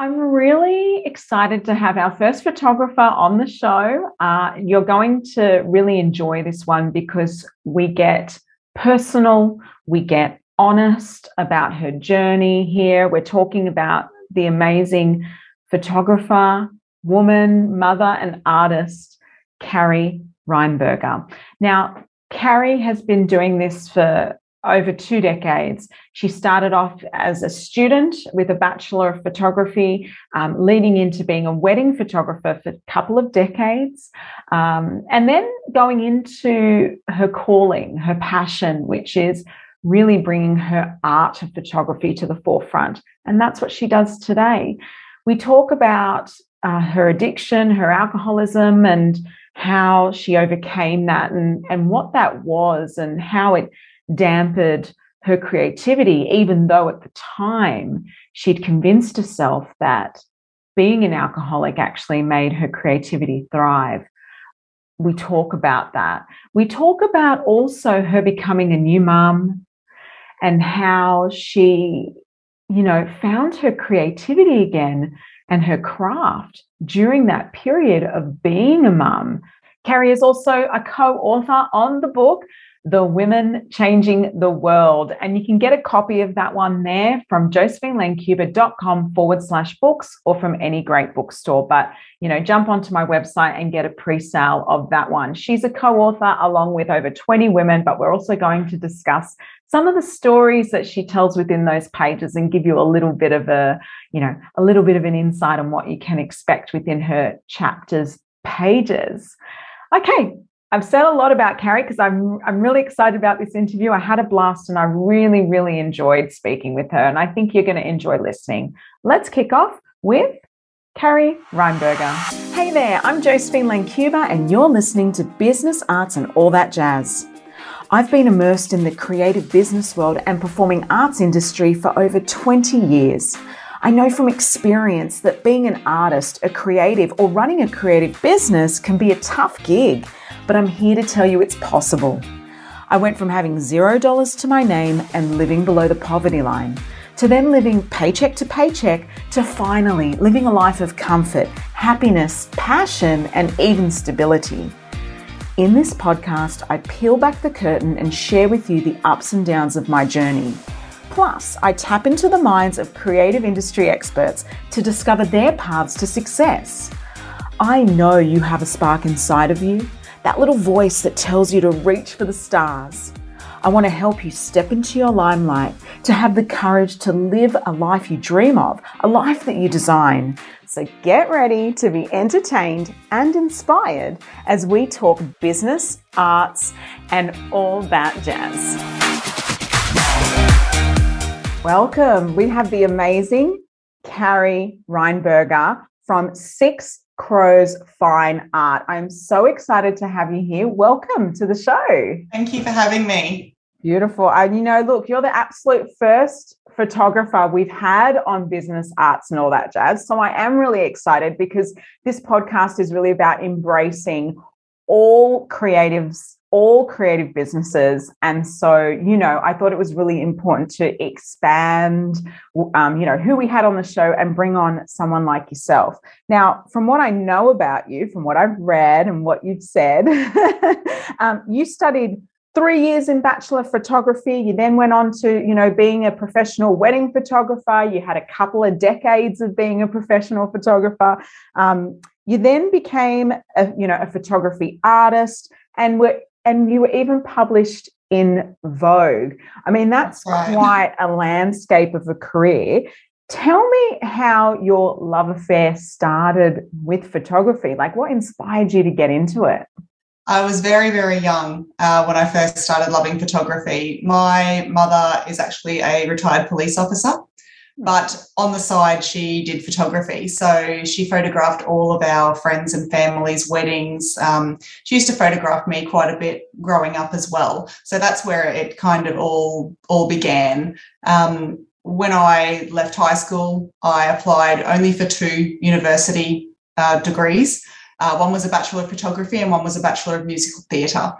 I'm really excited to have our first photographer on the show. Uh, you're going to really enjoy this one because we get personal, we get honest about her journey here. We're talking about the amazing photographer, woman, mother, and artist, Carrie Reinberger. Now, Carrie has been doing this for over two decades. She started off as a student with a Bachelor of Photography, um, leading into being a wedding photographer for a couple of decades, um, and then going into her calling, her passion, which is really bringing her art of photography to the forefront. And that's what she does today. We talk about uh, her addiction, her alcoholism, and how she overcame that and, and what that was and how it dampened her creativity, even though at the time she'd convinced herself that being an alcoholic actually made her creativity thrive. We talk about that. We talk about also her becoming a new mom and how she, you know, found her creativity again and her craft during that period of being a mum. Carrie is also a co author on the book, The Women Changing the World. And you can get a copy of that one there from josephinelancuba.com forward slash books or from any great bookstore. But, you know, jump onto my website and get a pre sale of that one. She's a co author along with over 20 women, but we're also going to discuss some of the stories that she tells within those pages and give you a little bit of a, you know, a little bit of an insight on what you can expect within her chapters pages. Okay, I've said a lot about Carrie because I'm I'm really excited about this interview. I had a blast and I really really enjoyed speaking with her and I think you're going to enjoy listening. Let's kick off with Carrie Reinberger. Hey there, I'm Josephine Lancuba and you're listening to Business Arts and All That Jazz. I've been immersed in the creative business world and performing arts industry for over 20 years. I know from experience that being an artist, a creative, or running a creative business can be a tough gig, but I'm here to tell you it's possible. I went from having zero dollars to my name and living below the poverty line to then living paycheck to paycheck to finally living a life of comfort, happiness, passion, and even stability. In this podcast, I peel back the curtain and share with you the ups and downs of my journey. Plus, I tap into the minds of creative industry experts to discover their paths to success. I know you have a spark inside of you, that little voice that tells you to reach for the stars. I want to help you step into your limelight, to have the courage to live a life you dream of, a life that you design. So get ready to be entertained and inspired as we talk business, arts, and all that jazz. Welcome. We have the amazing Carrie Reinberger from Six Crows Fine Art. I'm so excited to have you here. Welcome to the show. Thank you for having me. Beautiful. And you know, look, you're the absolute first photographer we've had on business arts and all that jazz. So I am really excited because this podcast is really about embracing all creatives all creative businesses. And so, you know, I thought it was really important to expand, um, you know, who we had on the show and bring on someone like yourself. Now, from what I know about you, from what I've read and what you've said, um, you studied three years in bachelor photography you then went on to you know being a professional wedding photographer you had a couple of decades of being a professional photographer um, you then became a you know a photography artist and were and you were even published in Vogue. I mean, that's, right. quite a landscape of a career. Tell me how your love affair started with photography. Like, what inspired you to get into it? I was very, very young uh, when I first started loving photography. My mother is actually a retired police officer. But on the side, she did photography. So she photographed all of our friends and families' weddings. Um, she used to photograph me quite a bit growing up as well. So that's where it kind of all all began. Um, when I left high school, I applied only for two university uh, degrees. Uh, one was a Bachelor of Photography and one was a Bachelor of Musical Theatre.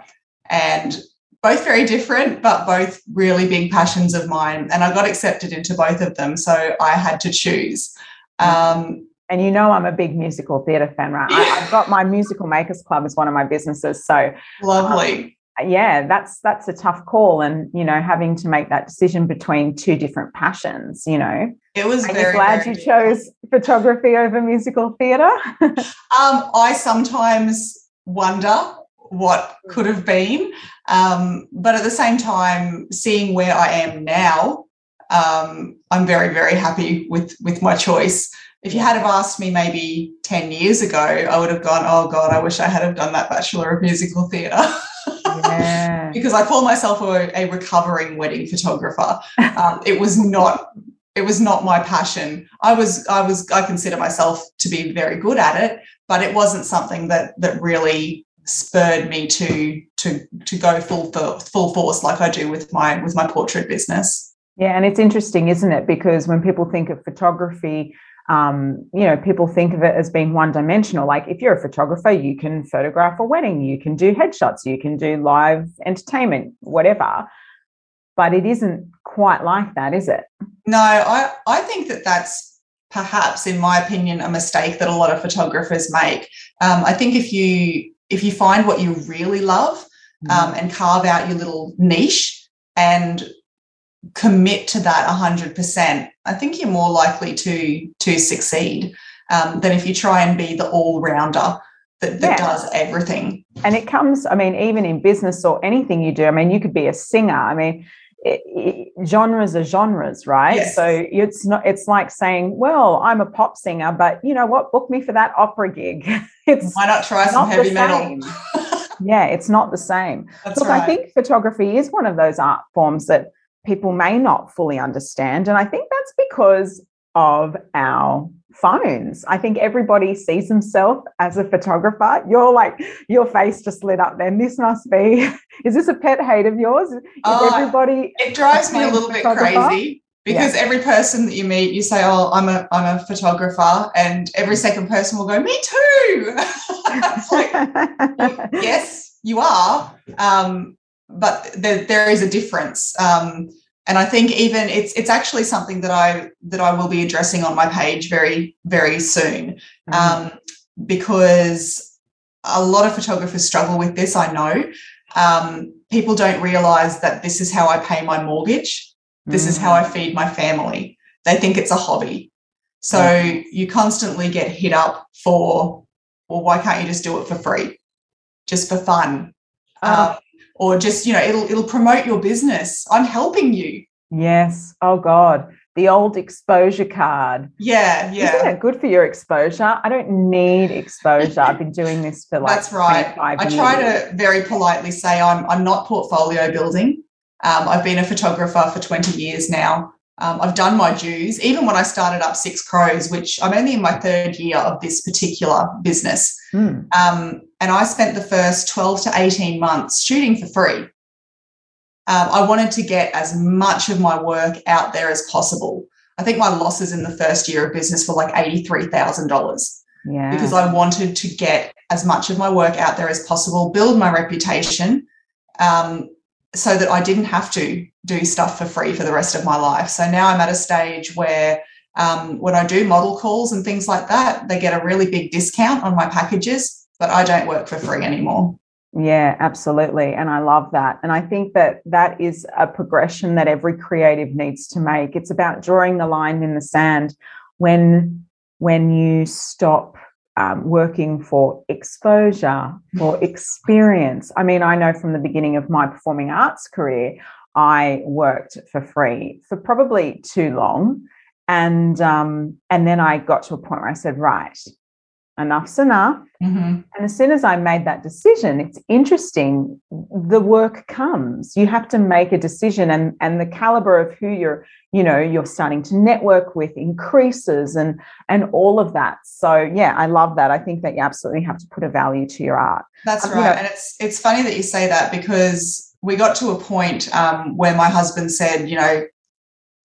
And both very different, but both really big passions of mine. And I got accepted into both of them. So I had to choose. Um, and you know I'm a big musical theatre fan, right? I, have got my musical makers club as one of my businesses. So lovely. Um, yeah, that's that's a tough call, and you know, having to make that decision between two different passions, you know. It was Are very you glad very you chose photography over musical theatre. um, I sometimes wonder what could have been, um, but at the same time, seeing where I am now, um, I'm very very happy with with my choice if you had have asked me maybe 10 years ago, I would have gone, oh God, I wish I had have done that Bachelor of Musical Theatre. Yeah. because I call myself a, a recovering wedding photographer. Um, it was not it was not my passion. I was I was I consider myself to be very good at it, but it wasn't something that that really spurred me to to to go full for, full force like I do with my with my portrait business. Yeah, and it's interesting, isn't it? Because when people think of photography, um, you know, people think of it as being one dimensional. Like if you're a photographer, you can photograph a wedding, you can do headshots, you can do live entertainment, whatever. But it isn't quite like that, is it? No, I, I think that that's perhaps, in my opinion, a mistake that a lot of photographers make. Um, I think if you if you find what you really love mm. um, and carve out your little niche and commit to that 100%, I think you're more likely to to succeed um, than if you try and be the all rounder that, that yeah. does everything. And it comes, I mean, even in business or anything you do. I mean, you could be a singer. I mean, genres are genres, right? Yes. So it's not. It's like saying, "Well, I'm a pop singer, but you know what? Book me for that opera gig." it's why not try some heavy metal? yeah, it's not the same. That's Look, right. I think photography is one of those art forms that people may not fully understand. And I think that's because of our phones. I think everybody sees himself as a photographer. You're like, your face just lit up then. This must be, is this a pet hate of yours? Is uh, everybody it drives me a little bit crazy because yeah. every person that you meet, you say, Oh, I'm a I'm a photographer, and every second person will go, Me too. like, yes, you are. Um, but there, there is a difference. Um, and I think even it's it's actually something that I that I will be addressing on my page very very soon, mm-hmm. um, because a lot of photographers struggle with this. I know um, people don't realize that this is how I pay my mortgage. This mm-hmm. is how I mm. feed my family. They think it's a hobby. So mm-hmm. you constantly get hit up for, well, why can't you just do it for free, just for fun? Uh, um, or just you know it'll it'll promote your business. I'm helping you. Yes. Oh god. The old exposure card. Yeah yeah. isn't it good for your exposure? I don't need exposure. I've been doing this for like that's right. i years. try to very politely say i'm i'm not portfolio building. Um, i've been a photographer for 20 years now um, I've done my dues, even when I started up Six Crows, which I'm only in my third year of this particular business. Mm. Um, and I spent the first 12 to 18 months shooting for free. Um, I wanted to get as much of my work out there as possible. I think my losses in the first year of business were like $83,000. Yeah. Because I wanted to get as much of my work out there as possible, build my reputation, um, so that I didn't have to do stuff for free for the rest of my life. So now I'm at a stage where um, when I do model calls and things like that, they get a really big discount on my packages, but I don't work for free anymore. Yeah, absolutely. And I love that. And I think that that is a progression that every creative needs to make. It's about drawing the line in the sand when when you stop um, working for exposure, for experience. I mean, I know from the beginning of my performing arts career, I worked for free for probably too long, and um, and then I got to a point where I said, right, enough's enough. Mm-hmm. And as soon as I made that decision, it's interesting. The work comes. You have to make a decision, and and the caliber of who you're, you know, you're starting to network with increases, and and all of that. So yeah, I love that. I think that you absolutely have to put a value to your art. That's um, right, you know, and it's it's funny that you say that because we got to a point um, where my husband said, you know,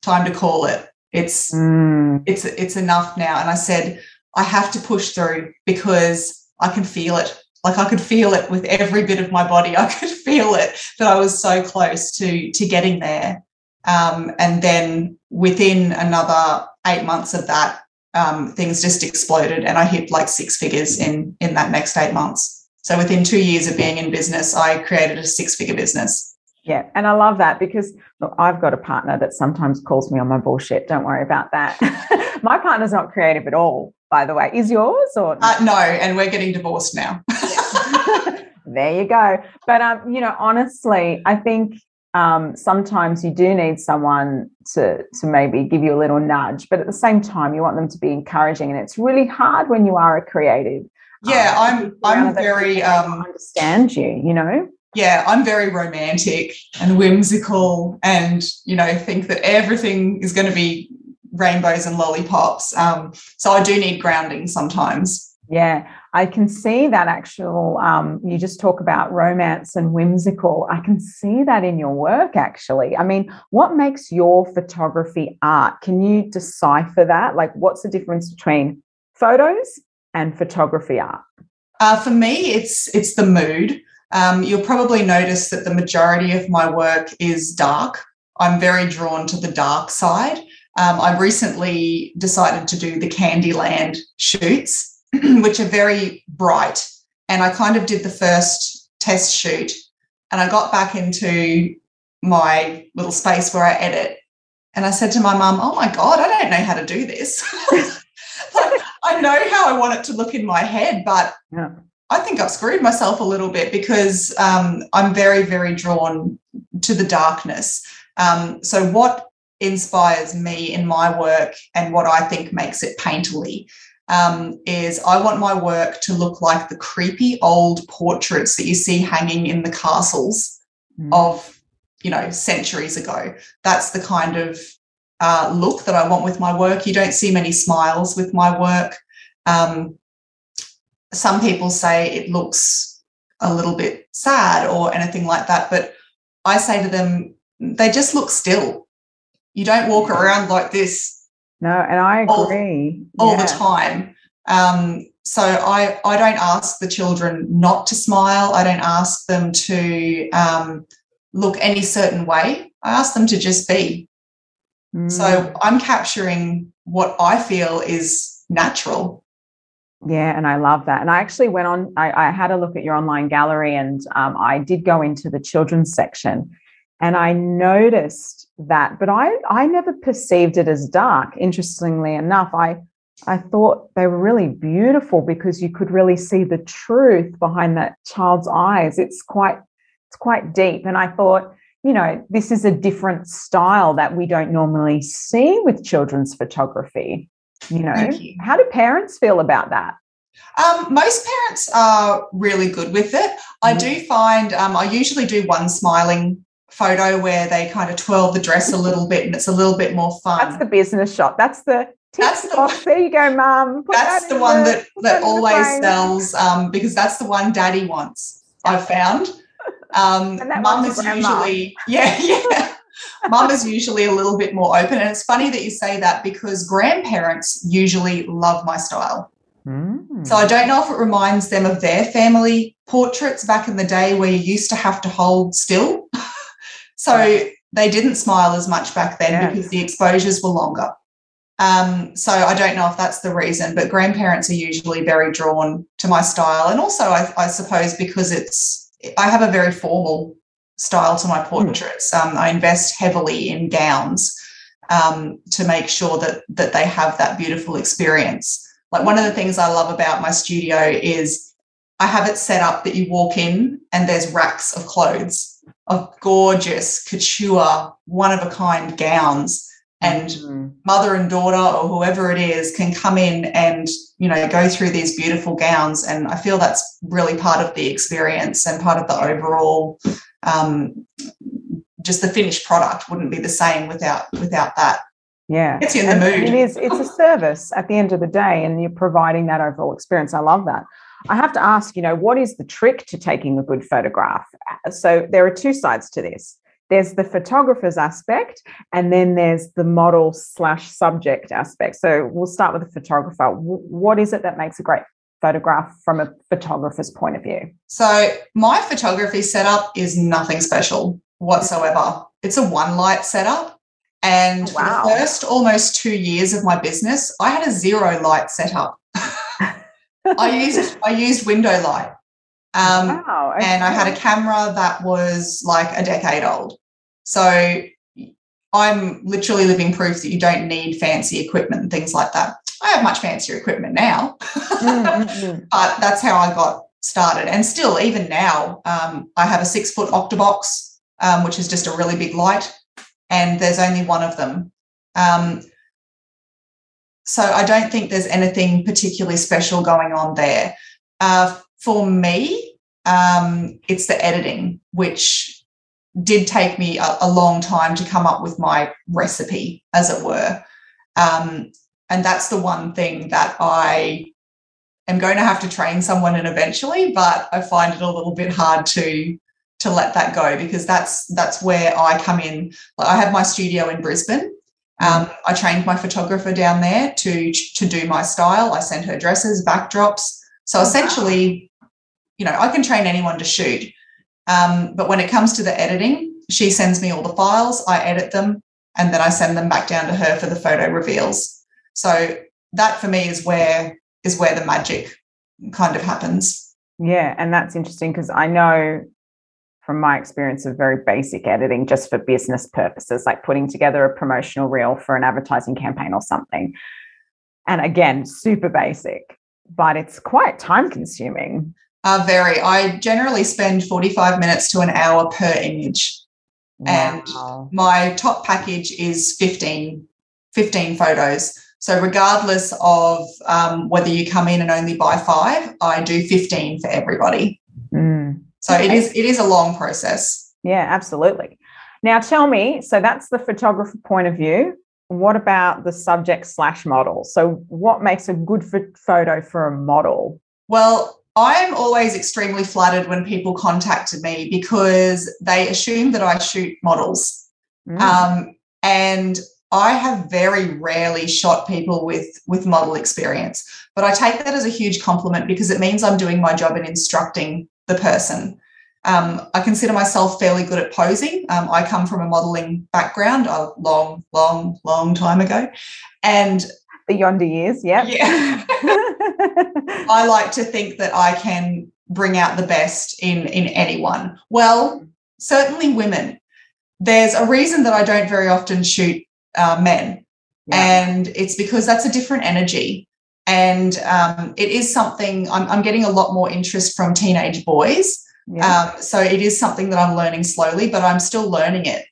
time to call it. It's mm. it's it's enough now. And I said, I have to push through because I can feel it. Like I could feel it with every bit of my body. I could feel it that I was so close to to getting there. Um, and then within another eight months of that, um, things just exploded, and I hit like six figures in in that next eight months. So within two years of being in business, I created a six figure business. Yeah, and I love that because look, I've got a partner that sometimes calls me on my bullshit. Don't worry about that. my partner's not creative at all, by the way. Is yours or uh, no? And we're getting divorced now. there you go. But um, you know, honestly, I think um, sometimes you do need someone to to maybe give you a little nudge, but at the same time, you want them to be encouraging, and it's really hard when you are a creative. Yeah, um, I'm I'm very um, understand you. You know. Yeah, I'm very romantic and whimsical, and you know, think that everything is going to be rainbows and lollipops. Um, so I do need grounding sometimes. Yeah, I can see that actual, um, you just talk about romance and whimsical. I can see that in your work, actually. I mean, what makes your photography art? Can you decipher that? Like, what's the difference between photos and photography art? Uh, for me, it's it's the mood. Um, you'll probably notice that the majority of my work is dark. I'm very drawn to the dark side. Um, I recently decided to do the Candyland shoots which are very bright. And I kind of did the first test shoot and I got back into my little space where I edit. And I said to my mum, Oh my God, I don't know how to do this. like, I know how I want it to look in my head, but yeah. I think I've screwed myself a little bit because um, I'm very, very drawn to the darkness. Um, so, what inspires me in my work and what I think makes it painterly um, is I want my work to look like the creepy old portraits that you see hanging in the castles mm. of, you know, centuries ago. That's the kind of uh, look that I want with my work. You don't see many smiles with my work. Um, some people say it looks a little bit sad or anything like that, but I say to them, they just look still. You don't walk around like this no, and I agree. All, all the time. Um, so I, I don't ask the children not to smile. I don't ask them to um, look any certain way. I ask them to just be. Mm. So I'm capturing what I feel is natural. Yeah, and I love that. And I actually went on, I, I had a look at your online gallery and um, I did go into the children's section and I noticed that, but I, I never perceived it as dark. Interestingly enough, I, I thought they were really beautiful because you could really see the truth behind that child's eyes. It's quite, it's quite deep. And I thought, you know, this is a different style that we don't normally see with children's photography. You know, you. how do parents feel about that? Um, most parents are really good with it. I mm. do find um, I usually do one smiling photo where they kind of twirl the dress a little bit and it's a little bit more fun. That's the business shot. That's the that's the one, there you go, mum. That's that the one the, that that always sells um, because that's the one daddy wants. I've found. Um, mum is usually yeah yeah. mum is usually a little bit more open, and it's funny that you say that because grandparents usually love my style. Mm. So I don't know if it reminds them of their family portraits back in the day where you used to have to hold still so they didn't smile as much back then yeah. because the exposures were longer. Um, so I don't know if that's the reason, but grandparents are usually very drawn to my style. And also, I, I suppose because it's, I have a very formal style to my hmm. portraits. Um, I invest heavily in gowns um, to make sure that that they have that beautiful experience. Like one of the things I love about my studio is I have it set up that you walk in and there's racks of clothes of gorgeous couture, one of a kind gowns. And mm-hmm. mother and daughter, or whoever it is, can come in and you know go through these beautiful gowns. And I feel that's really part of the experience and part of the overall. Um, just the finished product wouldn't be the same without without that. Yeah, it's in the mood. It is. It's a service at the end of the day, and you're providing that overall experience. I love that. I have to ask, you know, what is the trick to taking a good photograph? So there are two sides to this. There's the photographer's aspect, and then there's the model slash subject aspect. So we'll start with the photographer. What is it that makes a great photograph from a photographer's point of view? So my photography setup is nothing special whatsoever. It's a one light setup And wow. for the first almost two years of my business, I had a zero light setup. I used I used window light. Um, wow. and I had a camera that was like a decade old. So I'm literally living proof that you don't need fancy equipment and things like that. I have much fancier equipment now, Mm, mm, mm. but that's how I got started. And still, even now, um, I have a six foot octobox, um, which is just a really big light, and there's only one of them. Um, so I don't think there's anything particularly special going on there. Uh, for me, um, it's the editing, which did take me a, a, long time to come up with my recipe, as it were. Um, and that's the one thing that I am going to have to train someone in eventually, but I find it a little bit hard to to let that go because that's that's where I come in. I have my studio in Brisbane. Um, I trained my photographer down there to to do my style. I sent her dresses, backdrops. So essentially, you know, I can train anyone to shoot. Um, but when it comes to the editing, she sends me all the files, I edit them, and then I send them back down to her for the photo reveals. So that for me is where is where the magic kind of happens. Yeah, and that's interesting because I know from my experience of very basic editing just for business purposes, like putting together a promotional reel for an advertising campaign or something. And again, super basic, but it's quite time consuming. Uh, very. I generally spend 45 minutes to an hour per image. And my top package is 15, 15 photos. So, regardless of um, whether you come in and only buy five, I do 15 for everybody. Mm. So, it Okay. is it is a long process. Yeah, absolutely. Now tell me, so that's the photographer point of view. What about the subject slash model? So, what makes a good pho- photo for a model? Well, I'm always extremely flattered when people contacted me because they assume that I shoot models. Mm. Um, and I have very rarely shot people with with model experience, but I take that as a huge compliment because it means I'm doing my job in instructing the person. Um, I consider myself fairly good at posing. Um, I come from a modeling background a long, long, long time ago, and the yonder years, yep. yeah, I like to think that I can bring out the best in in anyone. Well, certainly women. There's a reason that I don't very often shoot uh, men, Yeah. and it's because that's a different energy. And um, it is something I'm, I'm getting a lot more interest from teenage boys. Yeah. Um, so it is something that I'm learning slowly, but I'm still learning it.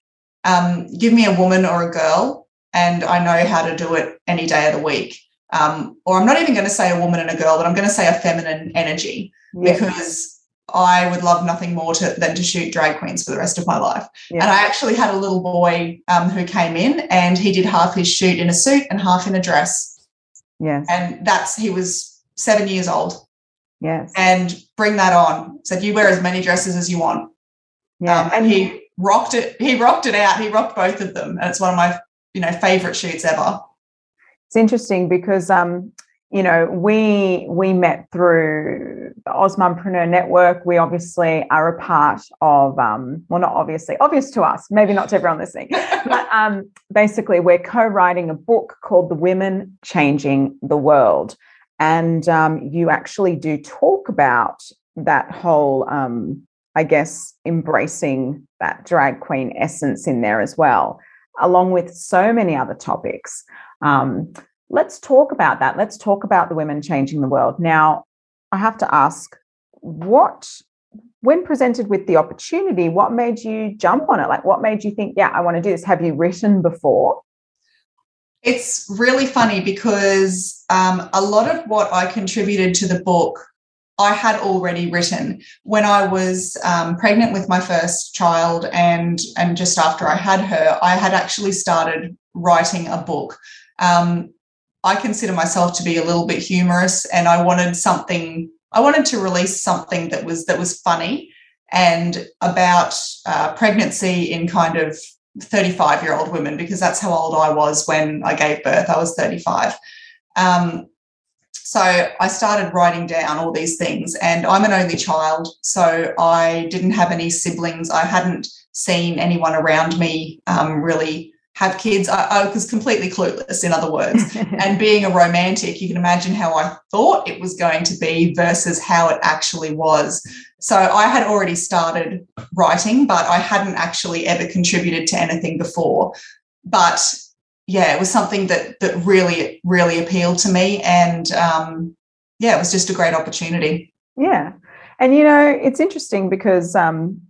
Um, give me a woman or a girl, and I know how to do it any day of the week. Um, or I'm not even going to say a woman and a girl, but I'm going to say a feminine energy because I would love nothing more to, than to shoot drag queens for the rest of my life. Yeah. And I actually had a little boy um, who came in and he did half his shoot in a suit and half in a dress. Yes. And that's, he was seven years old. yes. And bring that on. Said, you wear as many dresses as you want. yeah. Um, and he rocked it. He rocked it out. He rocked both of them, and it's one of my you know favorite shoots ever. it's interesting because um, you know, we we met through the Ausmumpreneur Network. We obviously are a part of um, well, not obviously, obvious to us, maybe not to everyone listening. but um, basically, we're co-writing a book called "The Women Changing the World," and um, you actually do talk about that whole, um, I guess, embracing that drag queen essence in there as well, along with so many other topics. Um, let's talk about that. Let's talk about the women changing the world. Now, I have to ask, what when presented with the opportunity, what made you jump on it? Like, what made you think, yeah, I want to do this? Have you written before? It's really funny because um, a lot of what I contributed to the book, I had already written when I was um, pregnant with my first child, and and just after I had her, I had actually started writing a book. Um, I consider myself to be a little bit humorous, and I wanted something. I wanted to release something that was that was funny and about uh, pregnancy in kind of 35 year old women because that's how old I was when I gave birth. I was 35. Um, so I started writing down all these things, and I'm an only child, so I didn't have any siblings. I hadn't seen anyone around me um, really have kids. I, I was completely clueless, in other words. and being a romantic, you can imagine how I thought it was going to be versus how it actually was. So I had already started writing, but I hadn't actually ever contributed to anything before. But yeah, it was something that that really, really appealed to me. And um, yeah, it was just a great opportunity. Yeah. And you know, it's interesting because um,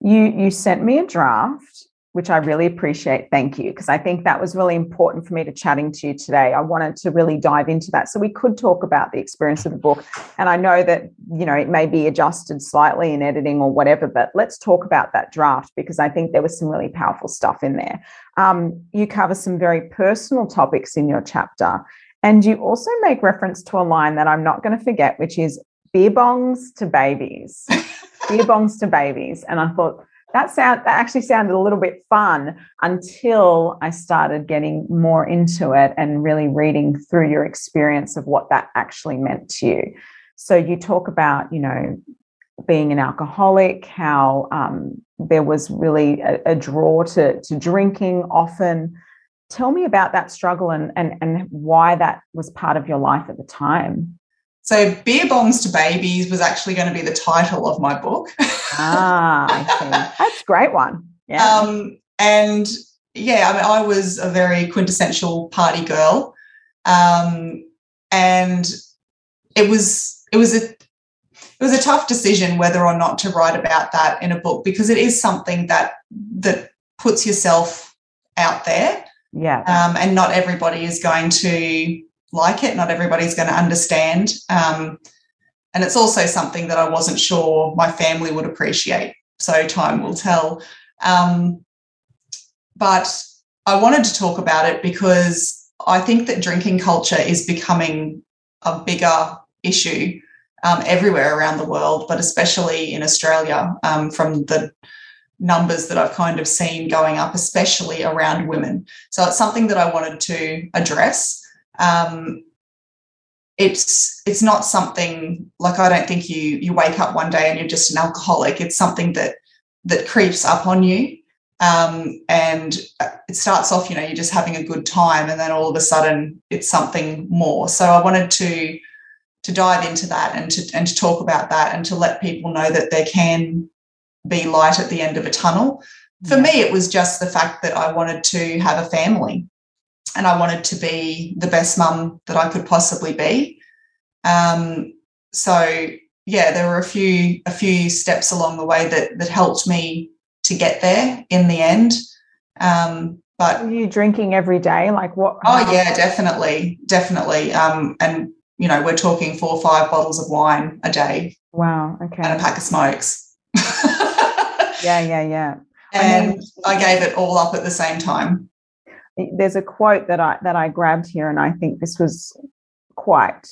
you you sent me a draft which I really appreciate. Thank you. Because I think that was really important for me to chatting to you today. I wanted to really dive into that. So we could talk about the experience of the book. And I know that, you know, it may be adjusted slightly in editing or whatever, but let's talk about that draft because I think there was some really powerful stuff in there. Um, you cover some very personal topics in your chapter. And you also make reference to a line that I'm not going to forget, which is beer bongs to babies. beer bongs to babies. And I thought, that sound that actually sounded a little bit fun until I started getting more into it and really reading through your experience of what that actually meant to you. So you talk about, you know, being an alcoholic, how um, there was really a, a draw to, to drinking often. Tell me about that struggle and, and, and why that was part of your life at the time. So, Beer Bongs to Babies was actually going to be the title of my book. ah, I see. That's a great one. Yeah. Um, and yeah, I mean, I was a very quintessential party girl. Um, and it was it was a it was a tough decision whether or not to write about that in a book because it is something that that puts yourself out there. Yeah. Um, and not everybody is going to like it. Not everybody's going to understand. Um, and it's also something that I wasn't sure my family would appreciate. So time will tell. Um, but I wanted to talk about it because I think that drinking culture is becoming a bigger issue um, everywhere around the world, but especially in Australia um, from the numbers that I've kind of seen going up, especially around women. So it's something that I wanted to address um, it's it's not something like I don't think you you wake up one day and you're just an alcoholic. It's something that that creeps up on you. Um, and it starts off, you know, you're just having a good time, and then all of a sudden it's something more. So I wanted to to dive into that and to and to talk about that and to let people know that there can be light at the end of a tunnel. For yeah. me, it was just the fact that I wanted to have a family and I wanted to be the best mum that I could possibly be. Um, so yeah, there were a few a few steps along the way that that helped me to get there in the end. Um, but Are you drinking every day? Like what? Oh yeah, definitely, definitely. Um, and you know, we're talking four or five bottles of wine a day. Wow. Okay. And a pack of smokes. yeah, yeah, yeah. And I gave it all up at the same time there's a quote that I that I grabbed here, and I think this was quite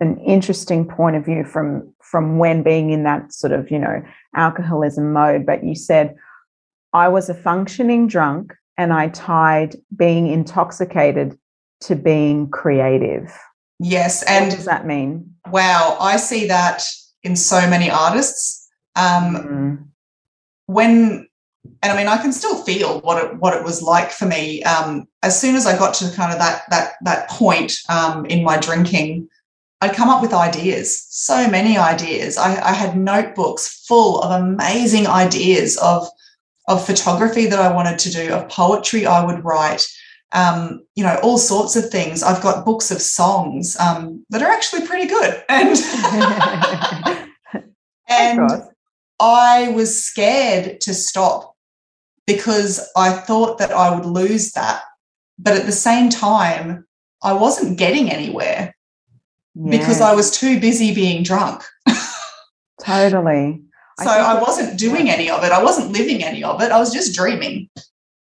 an interesting point of view from from when being in that sort of you know alcoholism mode. But you said, "I was a functioning drunk, and I tied being intoxicated to being creative." Yes, and what does that mean? Wow, I see that in so many artists. Um, mm. When and I mean, I can still feel what it what it was like for me. Um, as soon as I got to kind of that that that point um, in my drinking, I'd come up with ideas, so many ideas. I, I, had notebooks full of amazing ideas of of photography that I wanted to do, of poetry I would write, um, you know, all sorts of things. I've got books of songs um, that are actually pretty good, and and I was scared to stop because I thought that I would lose that. But at the same time, I wasn't getting anywhere yeah. because I was too busy being drunk. totally. So I, I wasn't doing any of it. I wasn't living any of it. I was just dreaming.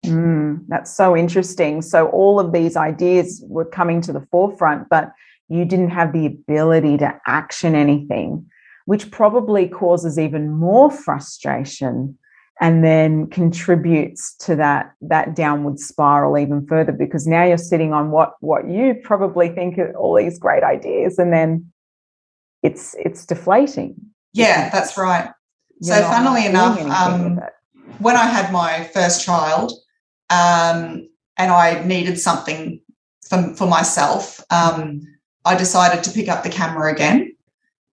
Mm, that's so interesting. So all of these ideas were coming to the forefront, but you didn't have the ability to action anything, which probably causes even more frustration and then contributes to that that downward spiral even further because now you're sitting on what what you probably think are all these great ideas and then it's it's deflating. Yeah that's right. so funnily enough um, when i had my first child um, and I needed something for, for myself, um, I decided to pick up the camera again.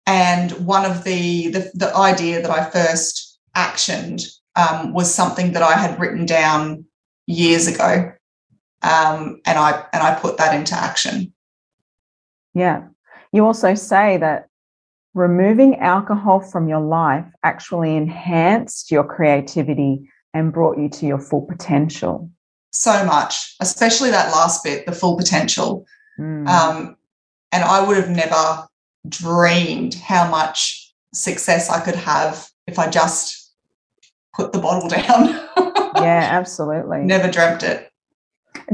And one of the, the, the idea that I first actioned um, was something that I had written down years ago. Um, and I and I put that into action. Yeah. You also say that removing alcohol from your life actually enhanced your creativity and brought you to your full potential. So much, especially that last bit, the full potential. Mm. Um, and I would have never dreamed how much success I could have if I just put the bottle down. yeah, absolutely. Never dreamt it.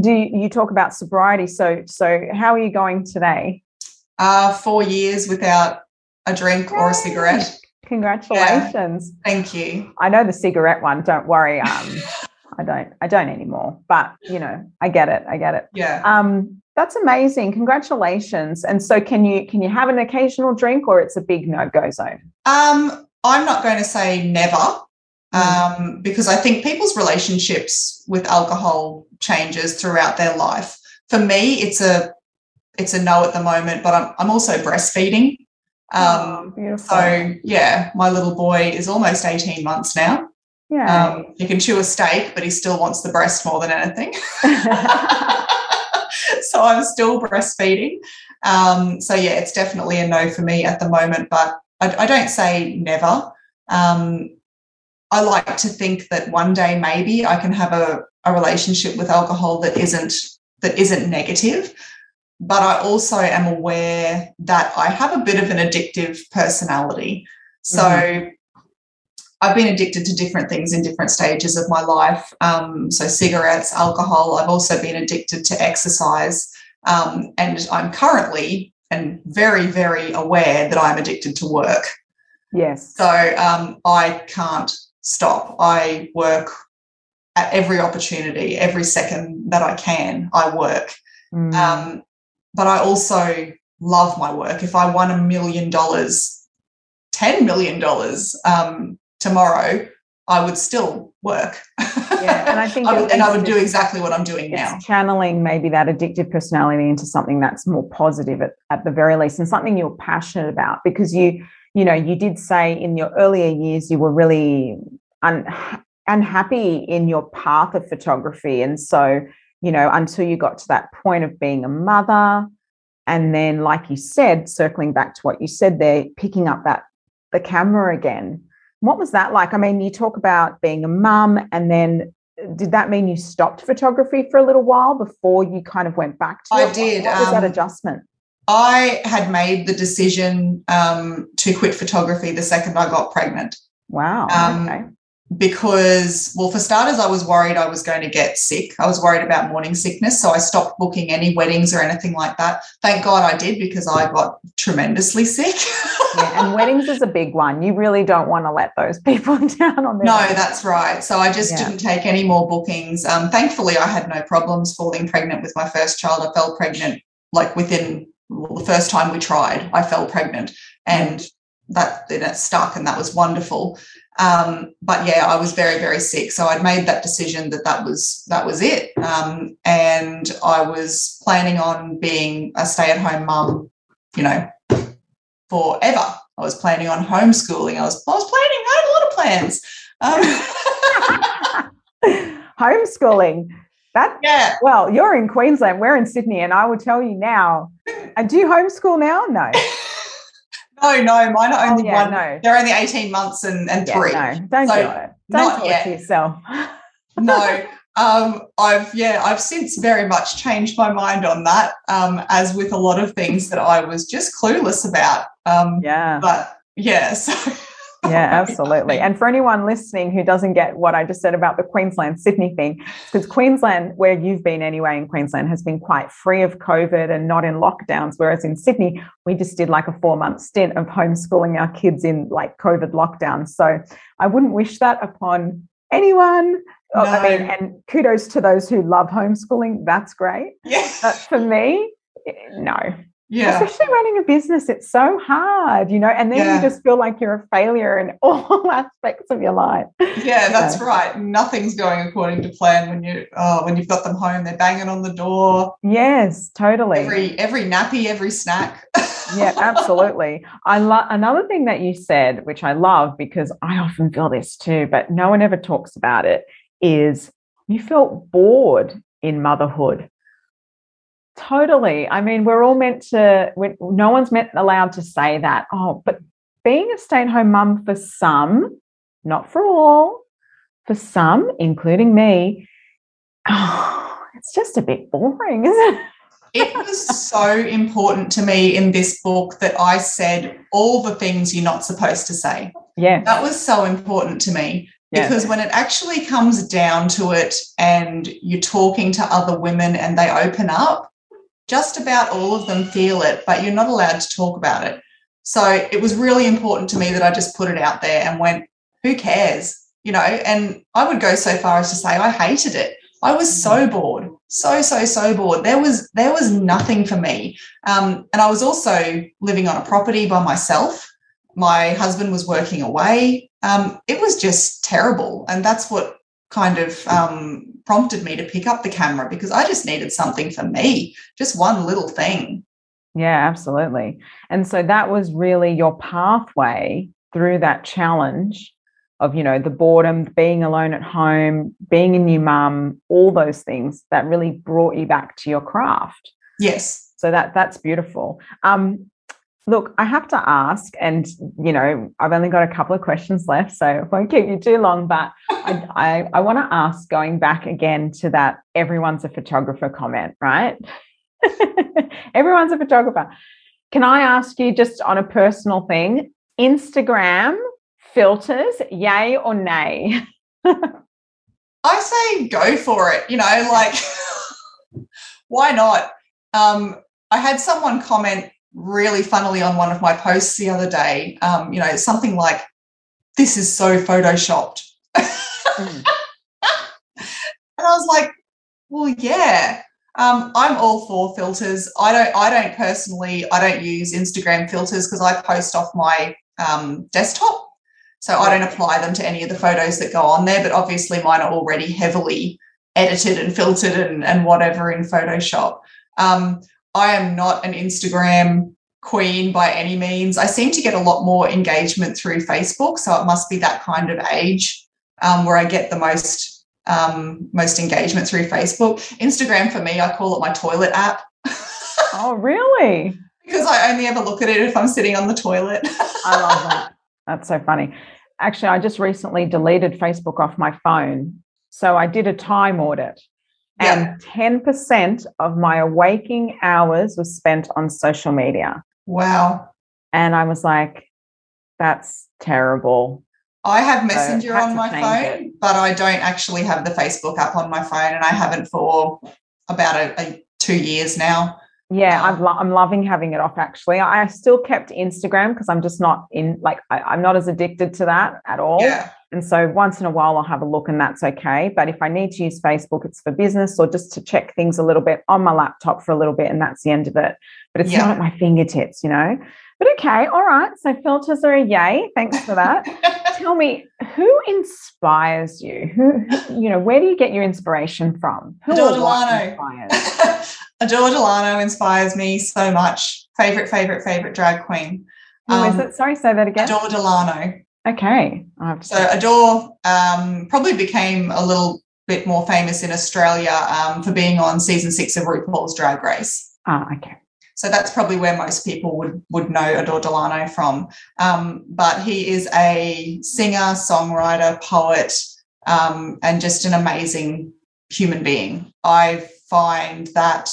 Do you, you talk about sobriety? So, so how are you going today? Uh, four years without a drink Yay. or a cigarette. Congratulations. Yeah. Thank you. I know the cigarette one. Don't worry. Um, I don't. I don't anymore. But you know, I get it. I get it. Yeah. Um, that's amazing. Congratulations. And so, can you can you have an occasional drink, or it's a big no go zone? Um, I'm not going to say never. Um, because I think people's relationships with alcohol changes throughout their life. For me, it's a it's a no at the moment, but I'm I'm also breastfeeding. Um, oh, so yeah, my little boy is almost 18 months now. Yeah. Um, he can chew a steak, but he still wants the breast more than anything. so I'm still breastfeeding. Um, so yeah, it's definitely a no for me at the moment, but I, I don't say never. Um, I like to think that one day maybe I can have a, a relationship with alcohol that isn't that isn't negative but I also am aware that I have a bit of an addictive personality. So mm-hmm. I've been addicted to different things in different stages of my life. Um, so cigarettes, alcohol. I've also been addicted to exercise. Um, and I'm currently and very, very aware that I'm addicted to work. Yes. So um, I can't stop. I work at every opportunity, every second that I can, I work. Mm. Um, but I also love my work. If I won a million dollars, $10 million um, tomorrow, I would still work. Yeah, and I think I would, and I would do exactly what I'm doing now. Channeling maybe that addictive personality into something that's more positive at, at the very least, and something you're passionate about. Because you, you know, you did say in your earlier years you were really un, unhappy in your path of photography, and so you know, until you got to that point of being a mother. And then, like you said, circling back to what you said there, picking up that the camera again. What was that like? I mean, you talk about being a mum, and then did that mean you stopped photography for a little while before you kind of went back to I it? did. What was um, that adjustment? I had made the decision um, to quit photography the second I got pregnant. Wow. Um, okay because, well, for starters, I was worried I was going to get sick. I was worried about morning sickness. So I stopped booking any weddings or anything like that. Thank God I did because I got tremendously sick. yeah, and weddings is a big one. You really don't want to let those people down on their No, that's right. So I just yeah. didn't take any more bookings. Um, thankfully, I had no problems falling pregnant with my first child. I fell pregnant like within well, the first time we tried, I fell pregnant. And that then it stuck and that was wonderful um, but yeah, I was very, very sick. So I'd made that decision that that was that was it, um, and I was planning on being a stay-at-home mum, you know, forever. I was planning on homeschooling. I was I was planning. I had a lot of plans. Um, homeschooling. That yeah. Well, you're in Queensland. We're in Sydney, and I will tell you now. And do you homeschool now? No. No, no, mine are only oh, yeah, one. No. They're only 18 months and, and yeah, three. No, don't so do it. Don't do it to yourself. no. Um, I've yeah, I've since very much changed my mind on that. Um, as with a lot of things that I was just clueless about. Um, yeah. But yeah, so yeah, absolutely. And for anyone listening who doesn't get what I just said about the Queensland Sydney thing, because Queensland, where you've been anyway in Queensland, has been quite free of COVID and not in lockdowns. Whereas in Sydney, we just did like a four month stint of homeschooling our kids in like COVID lockdowns. So I wouldn't wish that upon anyone. No. I mean, and kudos to those who love homeschooling. That's great. Yeah. But for me, eh, no. Yeah. Especially running a business, it's so hard, you know, and then Yeah. you just feel like you're a failure in all aspects of your life. Yeah, that's right. Nothing's going according to plan when you oh, when you've got them home. They're banging on the door. Yes, totally. Every every nappy, every snack. yeah, absolutely. I love another thing that you said, which I love because I often feel this too, but no one ever talks about it, is you felt bored in motherhood. Totally. I mean, we're all meant to, no one's meant allowed to say that. Oh, but being a stay at home mum for some, not for all, for some, including me, oh, it's just a bit boring, isn't it? it was so important to me in this book that I said all the things you're not supposed to say. Yeah. That was so important to me Yeah. because when it actually comes down to it and you're talking to other women and they open up, just about all of them feel it, but you're not allowed to talk about it. So it was really important to me that I just put it out there and went, who cares? You know, and I would go so far as to say I hated it. I was so bored, so so so bored. There was there was nothing for me, um, and I was also living on a property by myself. My husband was working away. Um, it was just terrible, and that's what kind of um, prompted me to pick up the camera because I just needed something for me, just one little thing. Yeah, absolutely. And so that was really your pathway through that challenge of, you know, the boredom, being alone at home, being a new mum, all those things that really brought you back to your craft. Yes. So that that's beautiful. Um, look, I have to ask, and you know, I've only got a couple of questions left, so I won't keep you too long. But I, I, I want to ask, going back again to that everyone's a photographer comment, right? everyone's a photographer. Can I ask you just on a personal thing, Instagram filters, yay or nay? I say go for it. You know, like why not? Um, I had someone comment really funnily on one of my posts the other day. Um, you know, something like, "This is so photoshopped," Mm. and I was like, "Well, yeah." Um, I'm all for filters. I don't. I don't personally. I don't use Instagram filters because I post off my um, desktop, so I don't apply them to any of the photos that go on there. But obviously, mine are already heavily edited and filtered and, and whatever in Photoshop. Um, I am not an Instagram queen by any means. I seem to get a lot more engagement through Facebook, so it must be that kind of age um, where I get the most um, most engagement through Facebook. Instagram for me, I call it my toilet app Oh, really? because I only ever look at it if I'm sitting on the toilet. I love that. That's so funny. Actually, I just recently deleted Facebook off my phone. So I did a time audit, and 10% of my waking hours was spent on social media. wow. And I was like, that's terrible. I have So, Messenger had on my phone, but I don't actually have the Facebook app on my phone, and I haven't for about a, a two years now. Yeah, I've lo- I'm loving having it off actually. I still kept Instagram because I'm just not in, like, I, I'm not as addicted to that at all. Yeah, And so once in a while, I'll have a look and that's okay. But if I need to use Facebook, it's for business or just to check things a little bit on my laptop for a little bit and that's the end of it. But it's Yeah. not at my fingertips, you know? But okay, all right. So filters are a yay. Thanks for that. Tell me, who inspires you? Who, you know, where do you get your inspiration from? Who Adore Delano. inspires? Adore Delano inspires me so much. Favorite, favorite, favorite drag queen. Who is Um, it? Sorry, say that again. Adore Delano. Okay. So Adore um, probably became a little bit more famous in Australia um, for being on season six of RuPaul's Drag Race. ah, okay. So that's probably where most people would would know Adore Delano from. Um, but he is a singer, songwriter, poet, um, and just an amazing human being. I find that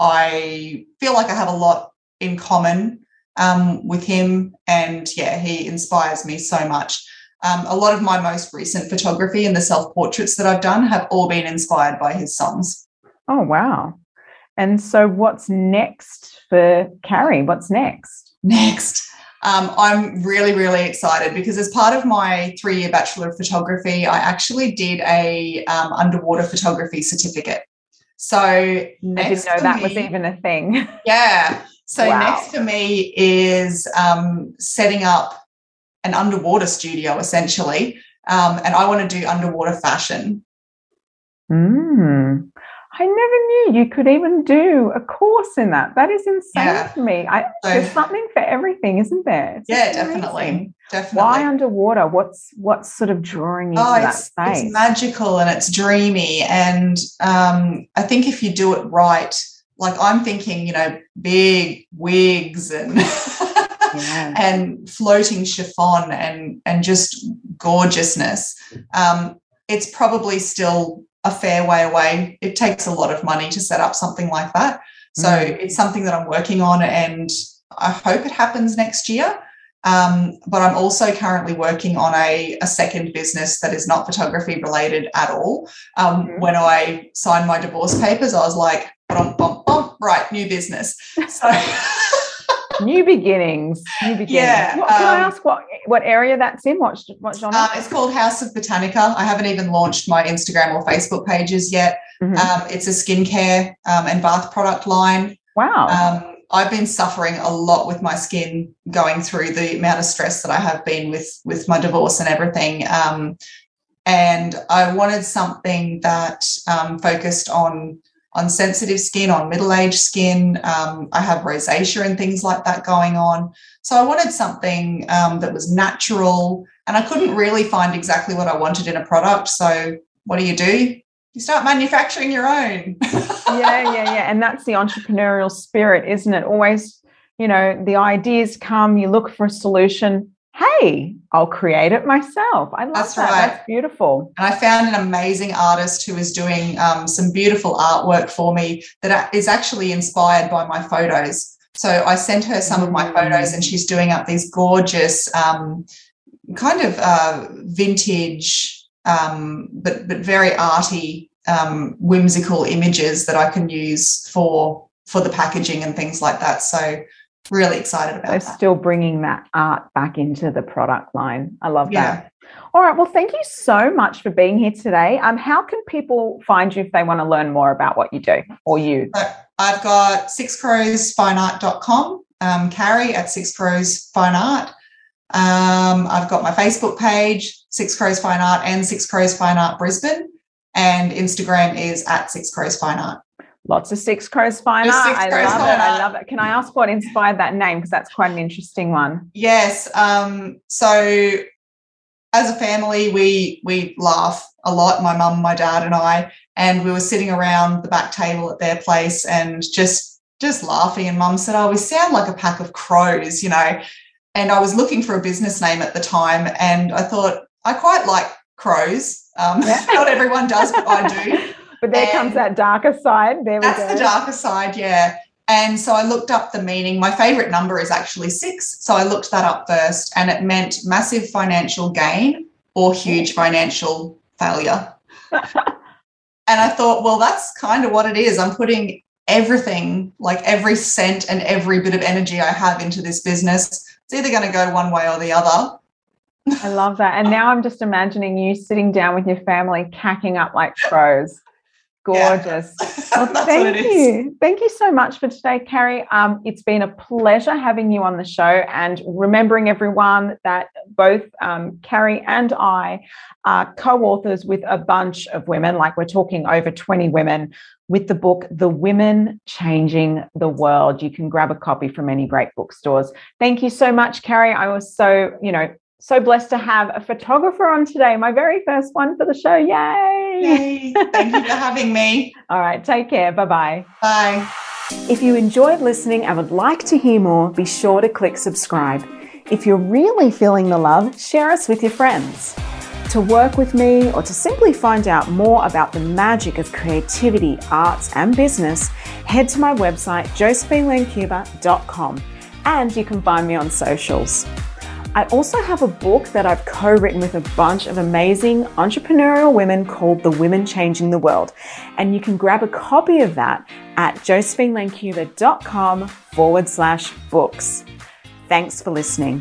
I feel like I have a lot in common um, with him, and yeah, he inspires me so much. Um, a lot of my most recent photography and the self portraits that I've done have all been inspired by his songs. Oh, wow. And so what's next for Carrie? What's next? Next. Um, I'm really, really excited because as part of my three-year Bachelor of Photography, I actually did a um, underwater photography certificate. So next I didn't know that me, was even a thing. Yeah. So Wow. next for me is um, setting up an underwater studio essentially. Um, and I want to do underwater fashion. Mm. I never knew you could even do a course in that. That is insane Yeah. for me. I, So- there's something for everything, isn't there? It's Yeah, just amazing. definitely. Definitely. Why underwater? What's what's sort of drawing you Oh, to that space? it's magical and it's dreamy. And um, I think if you do it right, like I'm thinking, you know, big wigs and Yeah. and floating chiffon and and just gorgeousness. Um, it's probably still a fair way away. It takes a lot of money to set up something like that. So Mm. it's something that I'm working on, and I hope it happens next year. Um, but I'm also currently working on a, a second business that is not photography related at all. Um, Mhm. When I signed my divorce papers, I was like, bum, bum, bum, right, new business. So New beginnings. New beginnings. Yeah, What, can I um, ask what what area that's in? What what genre? Um, it's called House of Botanica. I haven't even launched my Instagram or Facebook pages yet. Mhm. Um, it's a skincare um, and bath product line. wow. Um, I've been suffering a lot with my skin going through the amount of stress that I have been with with my divorce and everything. Um, and I wanted something that um, focused on on sensitive skin, on middle aged skin. Um, I have rosacea and things like that going on. So I wanted something um, that was natural, and I couldn't really find exactly what I wanted in a product. So what do you do? You start manufacturing your own. yeah, yeah, yeah. And that's the entrepreneurial spirit, isn't it? Always, you know, the ideas come, you look for a solution. Hey, I'll create it myself. I love That's that. right. That's beautiful. And I found an amazing artist who is doing um, some beautiful artwork for me that is actually inspired by my photos. So I sent her some of my Mm. photos, and she's doing up these gorgeous, um, kind of uh, vintage, um, but but very arty, um, whimsical images that I can use for for the packaging and things like that. So really excited about They're that. still bringing that art back into the product line. I love Yeah. that. All right. Well, thank you so much for being here today. Um, how can people find you if they want to learn more about what you do or you? So I've got sixcrowsfineart.com, um, Carrie at Six Crows Fine Art. Um, I've got my Facebook page, Six Crows Fine Art and Six Crows Fine Art Brisbane. And Instagram is at Six Crows Fine Art. Lots of Six Crows Fine Art. I Crows love it. I love it. Can I ask what inspired that name? Because that's quite an interesting one. Yes. Um, so as a family, we we laugh a lot, my mum, my dad, and I. And we were sitting around the back table at their place and just just laughing. And mum said, Oh, we sound like a pack of crows, you know. And I was looking for a business name at the time, and I thought I quite like crows. Um, Yeah. not everyone does, but I do. But there comes that darker side. There we That's go. the darker side, yeah. And so I looked up the meaning. My favorite number is actually six. So I looked that up first, and it meant massive financial gain or huge financial failure. and I thought, well, that's kind of what it is. I'm putting everything, like every cent and every bit of energy I have into this business. It's either going to go one way or the other. I love that. And now I'm just imagining you sitting down with your family, cacking up like crows. Yeah. Gorgeous. Well, thank what it is. you. Thank you so much for today, Carrie. Um, it's been a pleasure having you on the show and remembering everyone that both um, Carrie and I are co authors with a bunch of women, like we're talking over 20 women, with the book, The Women Changing the World. You can grab a copy from any great bookstores. Thank you so much, Carrie. I was so, you know, so blessed to have a photographer on today, my very first one for the show. Yay! Yay. Thank you for having me. All right, take care. Bye bye. Bye. If you enjoyed listening and would like to hear more, be sure to click subscribe. If you're really feeling the love, share us with your friends. To work with me or to simply find out more about the magic of creativity, arts, and business, head to my website, josephinelencuba.com, and you can find me on socials. I also have a book that I've co written with a bunch of amazing entrepreneurial women called The Women Changing the World. And you can grab a copy of that at josephinelencuba.com forward slash books. Thanks for listening.